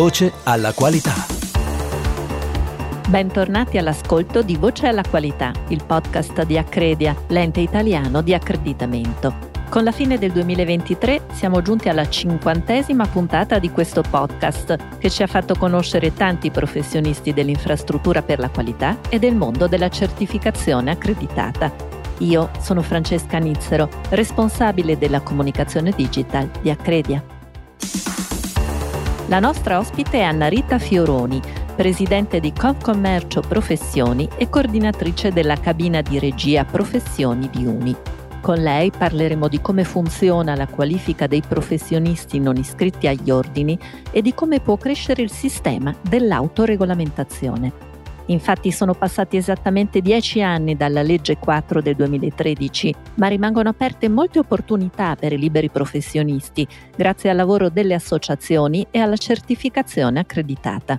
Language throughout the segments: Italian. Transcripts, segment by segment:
Voce alla qualità. Bentornati all'ascolto di Voce alla qualità, il podcast di Accredia, l'ente italiano di accreditamento. Con la fine del 2023 siamo giunti alla cinquantesima puntata di questo podcast che ci ha fatto conoscere tanti professionisti dell'infrastruttura per la qualità e del mondo della certificazione accreditata. Io sono Francesca Nizzero, responsabile della comunicazione digital di Accredia. La nostra ospite è Anna Rita Fioroni, presidente di Confcommercio Professioni e coordinatrice della cabina di regia Professioni di Uni. Con lei parleremo di come funziona la qualifica dei professionisti non iscritti agli ordini e di come può crescere il sistema dell'autoregolamentazione. Infatti sono passati esattamente dieci anni dalla legge 4 del 2013, ma rimangono aperte molte opportunità per i liberi professionisti grazie al lavoro delle associazioni e alla certificazione accreditata.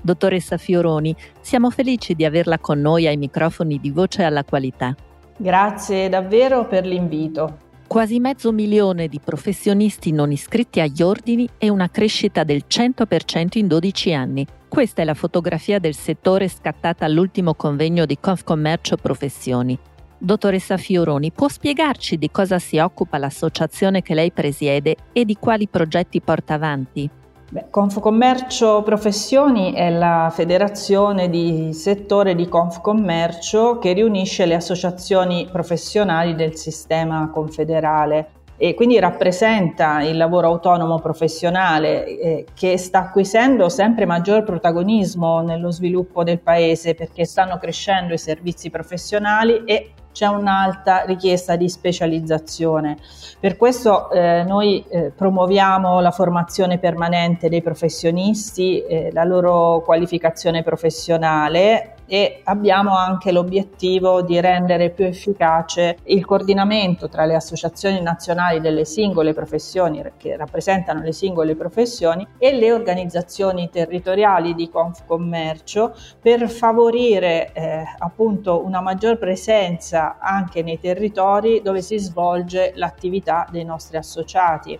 Dottoressa Fioroni, siamo felici di averla con noi ai microfoni di Voce alla Qualità. Grazie davvero per l'invito. Quasi mezzo milione di professionisti non iscritti agli ordini e una crescita del 100% in 12 anni. Questa è la fotografia del settore scattata all'ultimo convegno di Confcommercio Professioni. Dottoressa Fioroni, può spiegarci di cosa si occupa l'associazione che lei presiede e di quali progetti porta avanti? Beh, Confcommercio Professioni è la federazione di settore di Confcommercio che riunisce le associazioni professionali del sistema confederale e quindi rappresenta il lavoro autonomo professionale eh, che sta acquisendo sempre maggior protagonismo nello sviluppo del paese perché stanno crescendo i servizi professionali e c'è un'alta richiesta di specializzazione. Per questo eh, noi eh, promuoviamo la formazione permanente dei professionisti, eh, la loro qualificazione professionale e abbiamo anche l'obiettivo di rendere più efficace il coordinamento tra le associazioni nazionali delle singole professioni che rappresentano le singole professioni e le organizzazioni territoriali di Confcommercio per favorire eh, appunto una maggior presenza anche nei territori dove si svolge l'attività dei nostri associati.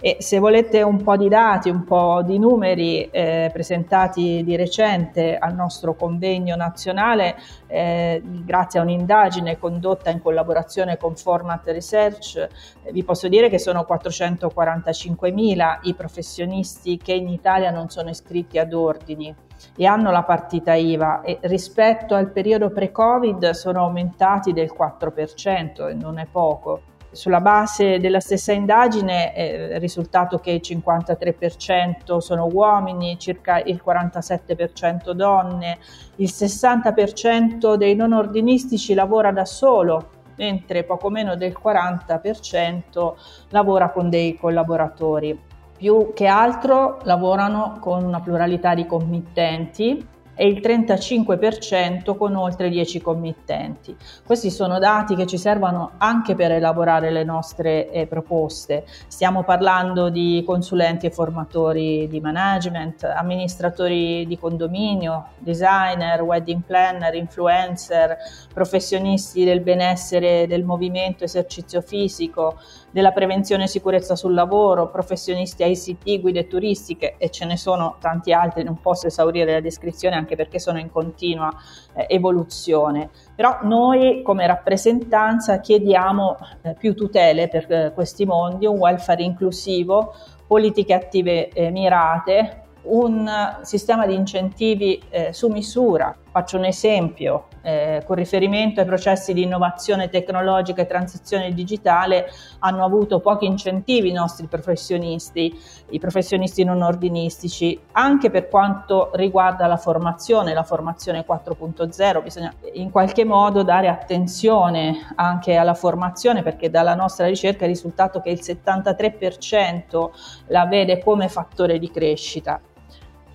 E se volete un po' di dati, un po' di numeri eh, presentati di recente al nostro convegno nazionale, eh, grazie a un'indagine condotta in collaborazione con Format Research, eh, vi posso dire che sono 445.000 i professionisti che in Italia non sono iscritti ad ordini e hanno la partita IVA e rispetto al periodo pre-Covid sono aumentati del 4% e non è poco. Sulla base della stessa indagine è risultato che il 53% sono uomini, circa il 47% donne, il 60% dei non ordinistici lavora da solo, mentre poco meno del 40% lavora con dei collaboratori. Più che altro lavorano con una pluralità di committenti e il 35% con oltre 10 committenti. Questi sono dati che ci servono anche per elaborare le nostre eh, proposte. Stiamo parlando di consulenti e formatori di management, amministratori di condominio, designer, wedding planner, influencer, professionisti del benessere, del movimento, esercizio fisico, della prevenzione e sicurezza sul lavoro, professionisti ICT, guide turistiche e ce ne sono tanti altri, non posso esaurire la descrizione anche perché sono in continua eh, evoluzione. Però noi come rappresentanza chiediamo eh, più tutele per eh, questi mondi, un welfare inclusivo, politiche attive eh, mirate, un sistema di incentivi eh, su misura. Faccio un esempio, eh, con riferimento ai processi di innovazione tecnologica e transizione digitale hanno avuto pochi incentivi i nostri professionisti, i professionisti non ordinistici, anche per quanto riguarda la formazione, la formazione 4.0, bisogna in qualche modo dare attenzione anche alla formazione perché dalla nostra ricerca è risultato che il 73% la vede come fattore di crescita.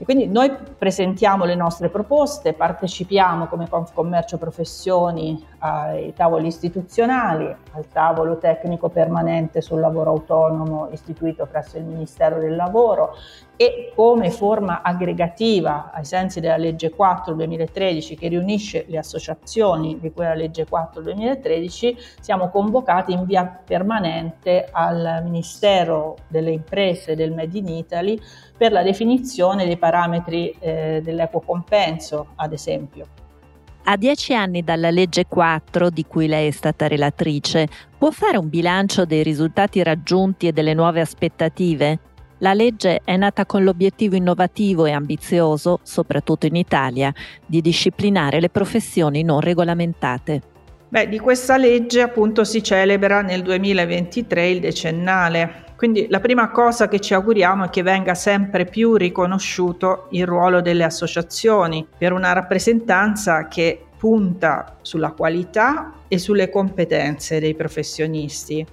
E quindi noi presentiamo le nostre proposte, partecipiamo come Confcommercio Professioni ai tavoli istituzionali, al tavolo tecnico permanente sul lavoro autonomo istituito presso il Ministero del Lavoro e come forma aggregativa ai sensi della legge 4 2013 che riunisce le associazioni di quella legge 4 2013 siamo convocati in via permanente al Ministero delle Imprese del Made in Italy per la definizione dei parametri eh, dell'equo compenso, ad esempio. A dieci anni dalla legge 4, di cui lei è stata relatrice, può fare un bilancio dei risultati raggiunti e delle nuove aspettative? La legge è nata con l'obiettivo innovativo e ambizioso, soprattutto in Italia, di disciplinare le professioni non regolamentate. Beh, di questa legge appunto si celebra nel 2023 il decennale. Quindi la prima cosa che ci auguriamo è che venga sempre più riconosciuto il ruolo delle associazioni per una rappresentanza che punta sulla qualità e sulle competenze dei professionisti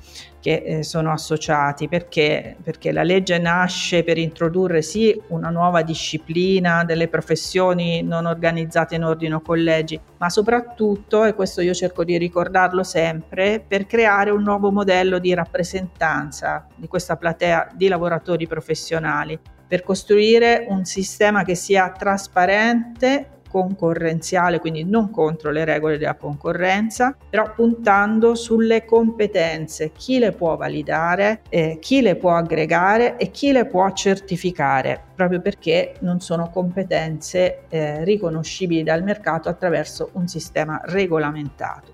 che eh, sono associati perché, perché la legge nasce per introdurre sì una nuova disciplina delle professioni non organizzate in ordine o collegi, ma soprattutto, e questo io cerco di ricordarlo sempre, per creare un nuovo modello di rappresentanza di questa platea di lavoratori professionali per costruire un sistema che sia trasparente concorrenziale, quindi non contro le regole della concorrenza, però puntando sulle competenze, chi le può validare, eh, chi le può aggregare e chi le può certificare, proprio perché non sono competenze eh, riconoscibili dal mercato attraverso un sistema regolamentato.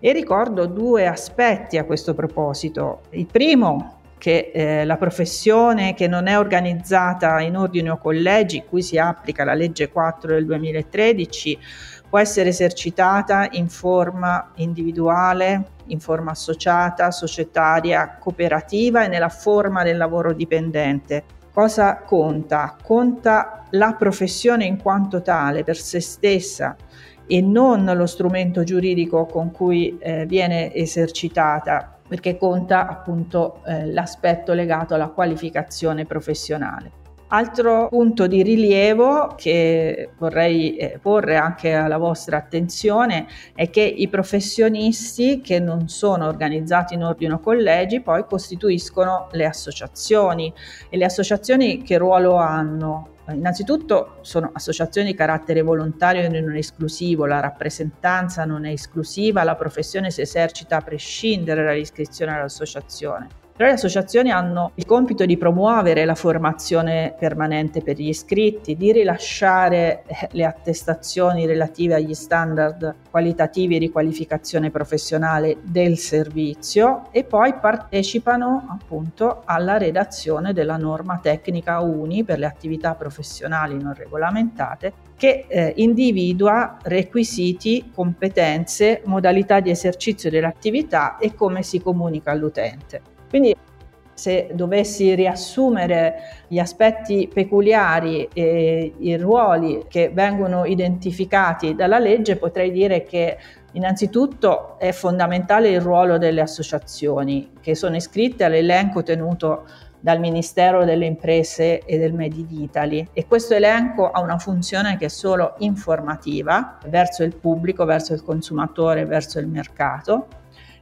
E ricordo due aspetti a questo proposito. Il primo che eh, la professione che non è organizzata in ordine o collegi, cui si applica la legge 4 del 2013, può essere esercitata in forma individuale, in forma associata, societaria, cooperativa e nella forma del lavoro dipendente. Cosa conta? Conta la professione in quanto tale per se stessa e non lo strumento giuridico con cui eh, viene esercitata perché conta appunto eh, l'aspetto legato alla qualificazione professionale. Altro punto di rilievo che vorrei eh, porre anche alla vostra attenzione è che i professionisti che non sono organizzati in ordine o collegi poi costituiscono le associazioni e le associazioni che ruolo hanno? Innanzitutto sono associazioni di carattere volontario e non esclusivo, la rappresentanza non è esclusiva, la professione si esercita a prescindere dall'iscrizione all'associazione. Però le associazioni hanno il compito di promuovere la formazione permanente per gli iscritti, di rilasciare eh, le attestazioni relative agli standard qualitativi di qualificazione professionale del servizio e poi partecipano appunto alla redazione della norma tecnica UNI per le attività professionali non regolamentate che eh, individua requisiti, competenze, modalità di esercizio dell'attività e come si comunica all'utente. Quindi se dovessi riassumere gli aspetti peculiari e i ruoli che vengono identificati dalla legge, potrei dire che innanzitutto è fondamentale il ruolo delle associazioni che sono iscritte all'elenco tenuto dal Ministero delle Imprese e del Made in Italy. E questo elenco ha una funzione che è solo informativa verso il pubblico, verso il consumatore, verso il mercato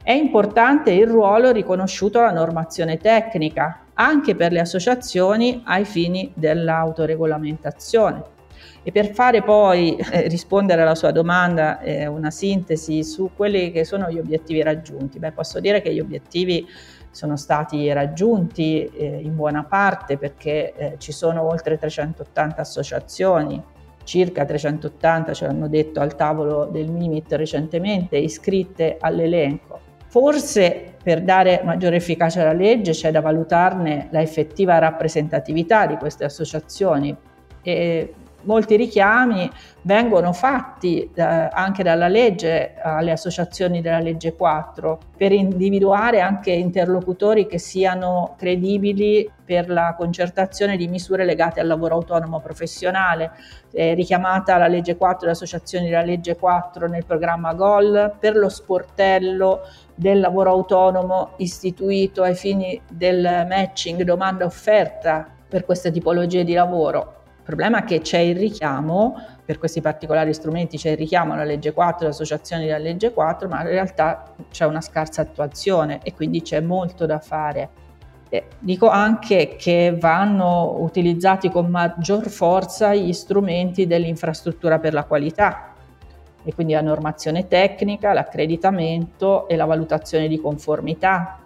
è importante il ruolo riconosciuto alla normazione tecnica, anche per le associazioni ai fini dell'autoregolamentazione. E per fare poi eh, rispondere alla sua domanda, eh, una sintesi su quelli che sono gli obiettivi raggiunti, beh, posso dire che gli obiettivi sono stati raggiunti eh, in buona parte perché eh, ci sono oltre 380 associazioni, circa 380 ce l'hanno detto al tavolo del MIMIT recentemente, iscritte all'elenco Forse per dare maggiore efficacia alla legge c'è da valutarne la effettiva rappresentatività di queste associazioni. E molti richiami vengono fatti eh, anche dalla legge alle associazioni della legge 4 per individuare anche interlocutori che siano credibili per la concertazione di misure legate al lavoro autonomo professionale. È richiamata la legge 4 le associazioni della legge 4 nel programma GOL per lo sportello del lavoro autonomo istituito ai fini del matching domanda-offerta per queste tipologie di lavoro il problema è che c'è il richiamo, per questi particolari strumenti c'è il richiamo alla legge 4, alle associazioni della legge 4, ma in realtà c'è una scarsa attuazione e quindi c'è molto da fare. Eh, dico anche che vanno utilizzati con maggior forza gli strumenti dell'infrastruttura per la qualità e quindi la normazione tecnica, l'accreditamento e la valutazione di conformità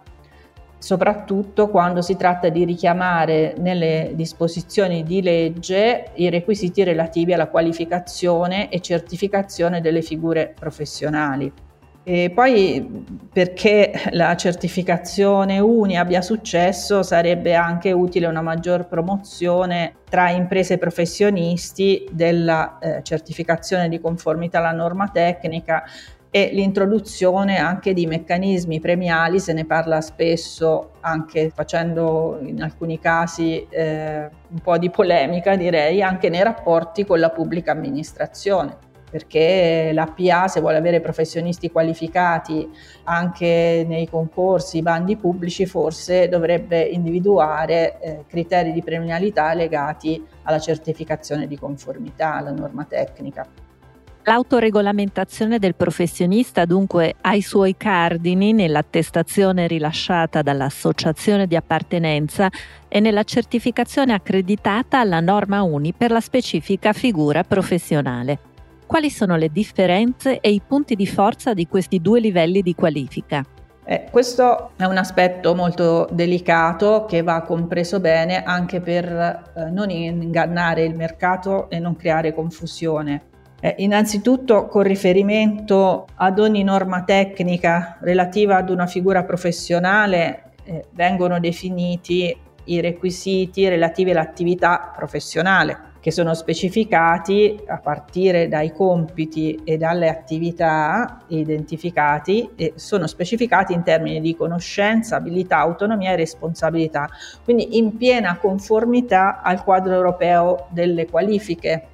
soprattutto quando si tratta di richiamare nelle disposizioni di legge i requisiti relativi alla qualificazione e certificazione delle figure professionali. E poi perché la certificazione UNI abbia successo sarebbe anche utile una maggior promozione tra imprese professionisti della eh, certificazione di conformità alla norma tecnica e l'introduzione anche di meccanismi premiali, se ne parla spesso anche facendo in alcuni casi eh, un po' di polemica direi, anche nei rapporti con la pubblica amministrazione perché l'APA se vuole avere professionisti qualificati anche nei concorsi, bandi pubblici, forse dovrebbe individuare eh, criteri di premialità legati alla certificazione di conformità alla norma tecnica. L'autoregolamentazione del professionista dunque ha i suoi cardini nell'attestazione rilasciata dall'associazione di appartenenza e nella certificazione accreditata alla norma UNI per la specifica figura professionale. Quali sono le differenze e i punti di forza di questi due livelli di qualifica? Eh, questo è un aspetto molto delicato che va compreso bene anche per eh, non ingannare il mercato e non creare confusione. Eh, innanzitutto con riferimento ad ogni norma tecnica relativa ad una figura professionale eh, vengono definiti i requisiti relativi all'attività professionale che sono specificati a partire dai compiti e dalle attività identificati e sono specificati in termini di conoscenza, abilità, autonomia e responsabilità, quindi in piena conformità al quadro europeo delle qualifiche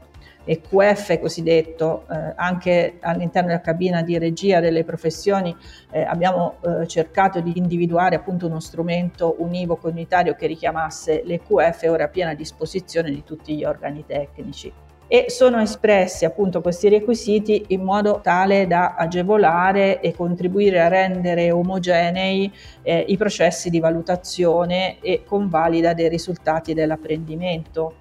e QF cosiddetto, eh, anche all'interno della cabina di regia delle professioni eh, abbiamo eh, cercato di individuare appunto uno strumento univoco unitario che richiamasse le QF ora a piena disposizione di tutti gli organi tecnici e sono espressi appunto questi requisiti in modo tale da agevolare e contribuire a rendere omogenei eh, i processi di valutazione e convalida dei risultati dell'apprendimento.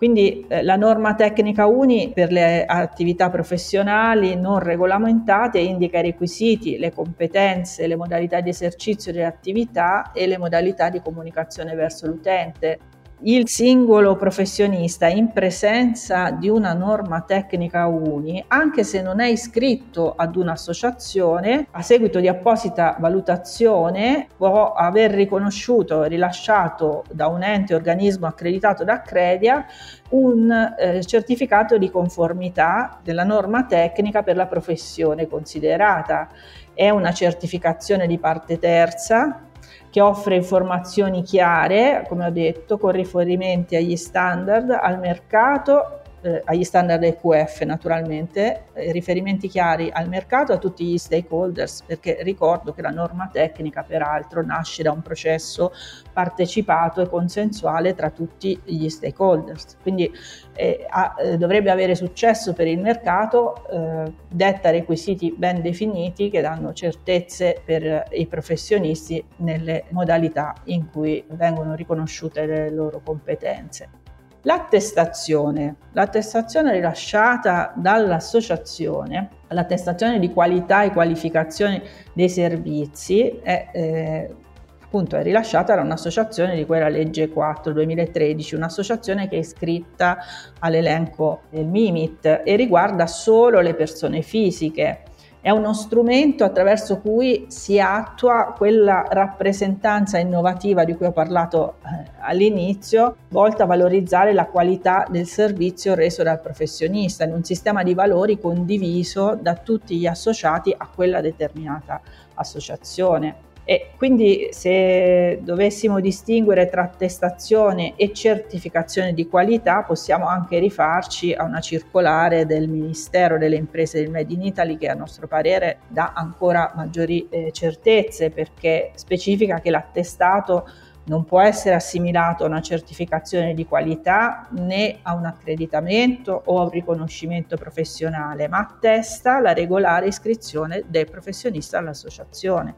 Quindi eh, la norma tecnica UNI per le attività professionali non regolamentate indica i requisiti, le competenze, le modalità di esercizio delle attività e le modalità di comunicazione verso l'utente il singolo professionista in presenza di una norma tecnica UNI, anche se non è iscritto ad un'associazione, a seguito di apposita valutazione può aver riconosciuto e rilasciato da un ente organismo accreditato da Accredia un eh, certificato di conformità della norma tecnica per la professione considerata. È una certificazione di parte terza che offre informazioni chiare, come ho detto, con riferimenti agli standard, al mercato eh, agli standard EQF naturalmente, eh, riferimenti chiari al mercato, a tutti gli stakeholders, perché ricordo che la norma tecnica peraltro nasce da un processo partecipato e consensuale tra tutti gli stakeholders, quindi eh, ha, eh, dovrebbe avere successo per il mercato, eh, detta requisiti ben definiti che danno certezze per i professionisti nelle modalità in cui vengono riconosciute le loro competenze. L'attestazione, l'attestazione rilasciata dall'associazione, l'attestazione di qualità e qualificazione dei servizi è, eh, appunto, è rilasciata da un'associazione di quella legge 4 2013, un'associazione che è iscritta all'elenco del MIMIT e riguarda solo le persone fisiche è uno strumento attraverso cui si attua quella rappresentanza innovativa di cui ho parlato eh, all'inizio, volta a valorizzare la qualità del servizio reso dal professionista in un sistema di valori condiviso da tutti gli associati a quella determinata associazione. E quindi se dovessimo distinguere tra attestazione e certificazione di qualità possiamo anche rifarci a una circolare del Ministero delle Imprese del Made in Italy che a nostro parere dà ancora maggiori eh, certezze perché specifica che l'attestato non può essere assimilato a una certificazione di qualità né a un accreditamento o a un riconoscimento professionale, ma attesta la regolare iscrizione del professionista all'associazione.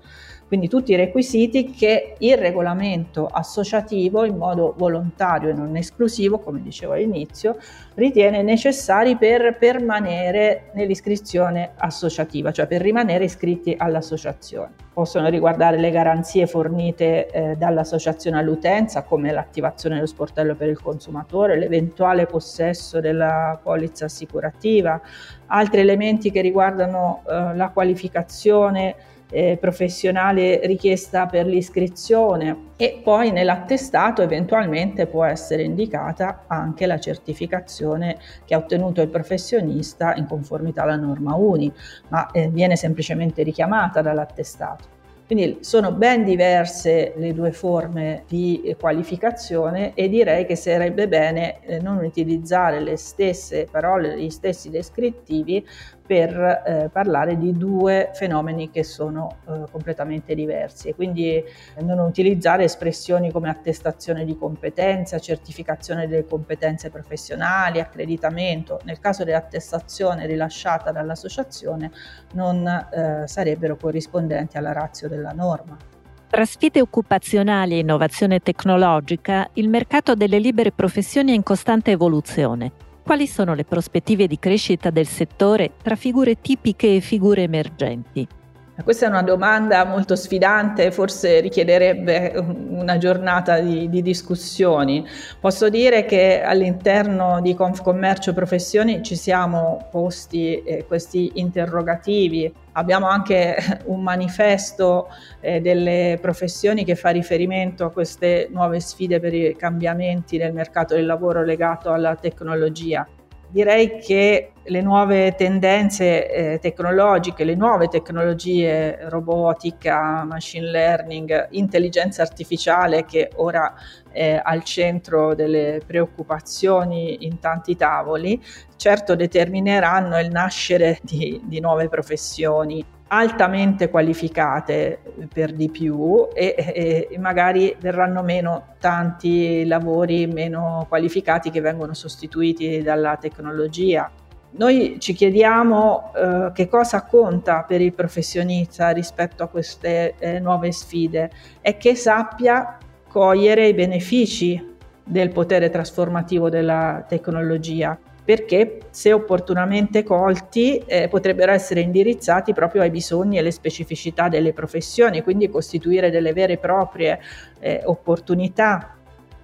Quindi tutti i requisiti che il regolamento associativo in modo volontario e non esclusivo, come dicevo all'inizio, ritiene necessari per permanere nell'iscrizione associativa, cioè per rimanere iscritti all'associazione. Possono riguardare le garanzie fornite eh, dall'associazione all'utenza, come l'attivazione dello sportello per il consumatore, l'eventuale possesso della polizza assicurativa, altri elementi che riguardano eh, la qualificazione eh, professionale richiesta per l'iscrizione e poi nell'attestato eventualmente può essere indicata anche la certificazione che ha ottenuto il professionista in conformità alla norma UNI, ma eh, viene semplicemente richiamata dall'attestato. Quindi sono ben diverse le due forme di qualificazione e direi che sarebbe bene eh, non utilizzare le stesse parole, gli stessi descrittivi per eh, parlare di due fenomeni che sono eh, completamente diversi e quindi non utilizzare espressioni come attestazione di competenza, certificazione delle competenze professionali, accreditamento. Nel caso dell'attestazione rilasciata dall'associazione non eh, sarebbero corrispondenti alla razio della norma. Tra sfide occupazionali e innovazione tecnologica, il mercato delle libere professioni è in costante evoluzione. Quali sono le prospettive di crescita del settore tra figure tipiche e figure emergenti? Questa è una domanda molto sfidante, forse richiederebbe una giornata di, di, discussioni. Posso dire che all'interno di Confcommercio Professioni ci siamo posti eh, questi interrogativi. Abbiamo anche un manifesto eh, delle professioni che fa riferimento a queste nuove sfide per i cambiamenti nel mercato del lavoro legato alla tecnologia. Direi che le nuove tendenze eh, tecnologiche, le nuove tecnologie, robotica, machine learning, intelligenza artificiale che ora è al centro delle preoccupazioni in tanti tavoli, certo determineranno il nascere di, di nuove professioni altamente qualificate per di più e, e, magari verranno meno tanti lavori meno qualificati che vengono sostituiti dalla tecnologia. Noi ci chiediamo eh, che cosa conta per il professionista rispetto a queste eh, nuove sfide e che sappia cogliere i benefici del potere trasformativo della tecnologia perché se opportunamente colti eh, potrebbero essere indirizzati proprio ai bisogni e alle specificità delle professioni, quindi costituire delle vere e proprie eh, opportunità.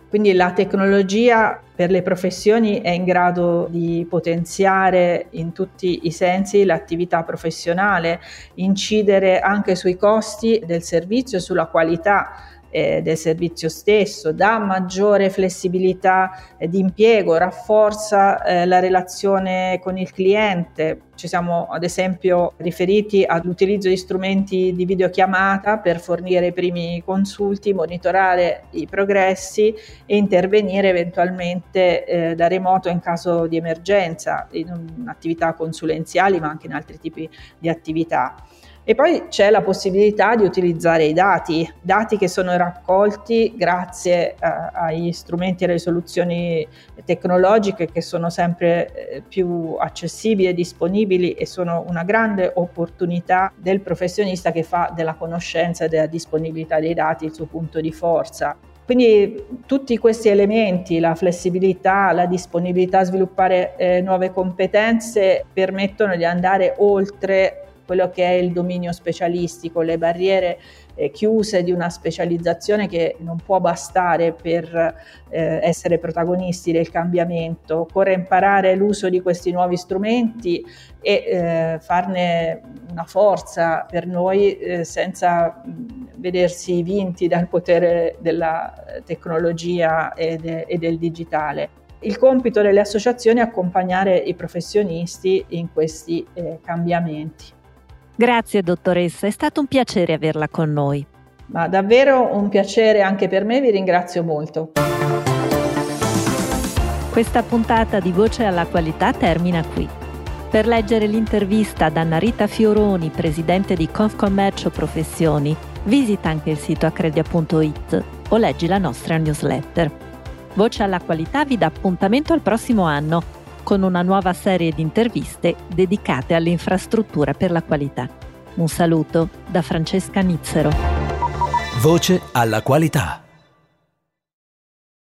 Quindi la tecnologia per le professioni è in grado di potenziare in tutti i sensi l'attività professionale, incidere anche sui costi del servizio, sulla qualità eh, del servizio stesso, dà maggiore flessibilità eh, di impiego, rafforza eh, la relazione con il cliente. Ci siamo ad esempio riferiti all'utilizzo di strumenti di videochiamata per fornire i primi consulti, monitorare i progressi e intervenire eventualmente eh, da remoto in caso di emergenza, in attività consulenziali ma anche in altri tipi di attività. E poi c'è la possibilità di utilizzare i dati, dati che sono raccolti grazie a, eh, agli strumenti e alle soluzioni tecnologiche che sono sempre eh, più accessibili e disponibili e sono una grande opportunità del professionista che fa della conoscenza e della disponibilità dei dati il suo punto di forza. Quindi tutti questi elementi, la flessibilità, la disponibilità a sviluppare eh, nuove competenze permettono di andare oltre quello che è il dominio specialistico, le barriere eh, chiuse di una specializzazione che non può bastare per eh, essere protagonisti del cambiamento. Occorre imparare l'uso di questi nuovi strumenti e eh, farne una forza per noi eh, senza vedersi vinti dal potere della tecnologia e, de- e del digitale. Il compito delle associazioni è accompagnare i professionisti in questi eh, cambiamenti. Grazie dottoressa, è stato un piacere averla con noi. Ma davvero un piacere anche per me, vi ringrazio molto. Questa puntata di Voce alla Qualità termina qui. Per leggere l'intervista ad Anna Rita Fioroni, presidente di Confcommercio Professioni, visita anche il sito accredia.it o leggi la nostra newsletter. Voce alla Qualità vi dà appuntamento al prossimo anno con una nuova serie di interviste dedicate all'infrastruttura per la qualità. Un saluto da Francesca Nizzero. Voce alla qualità.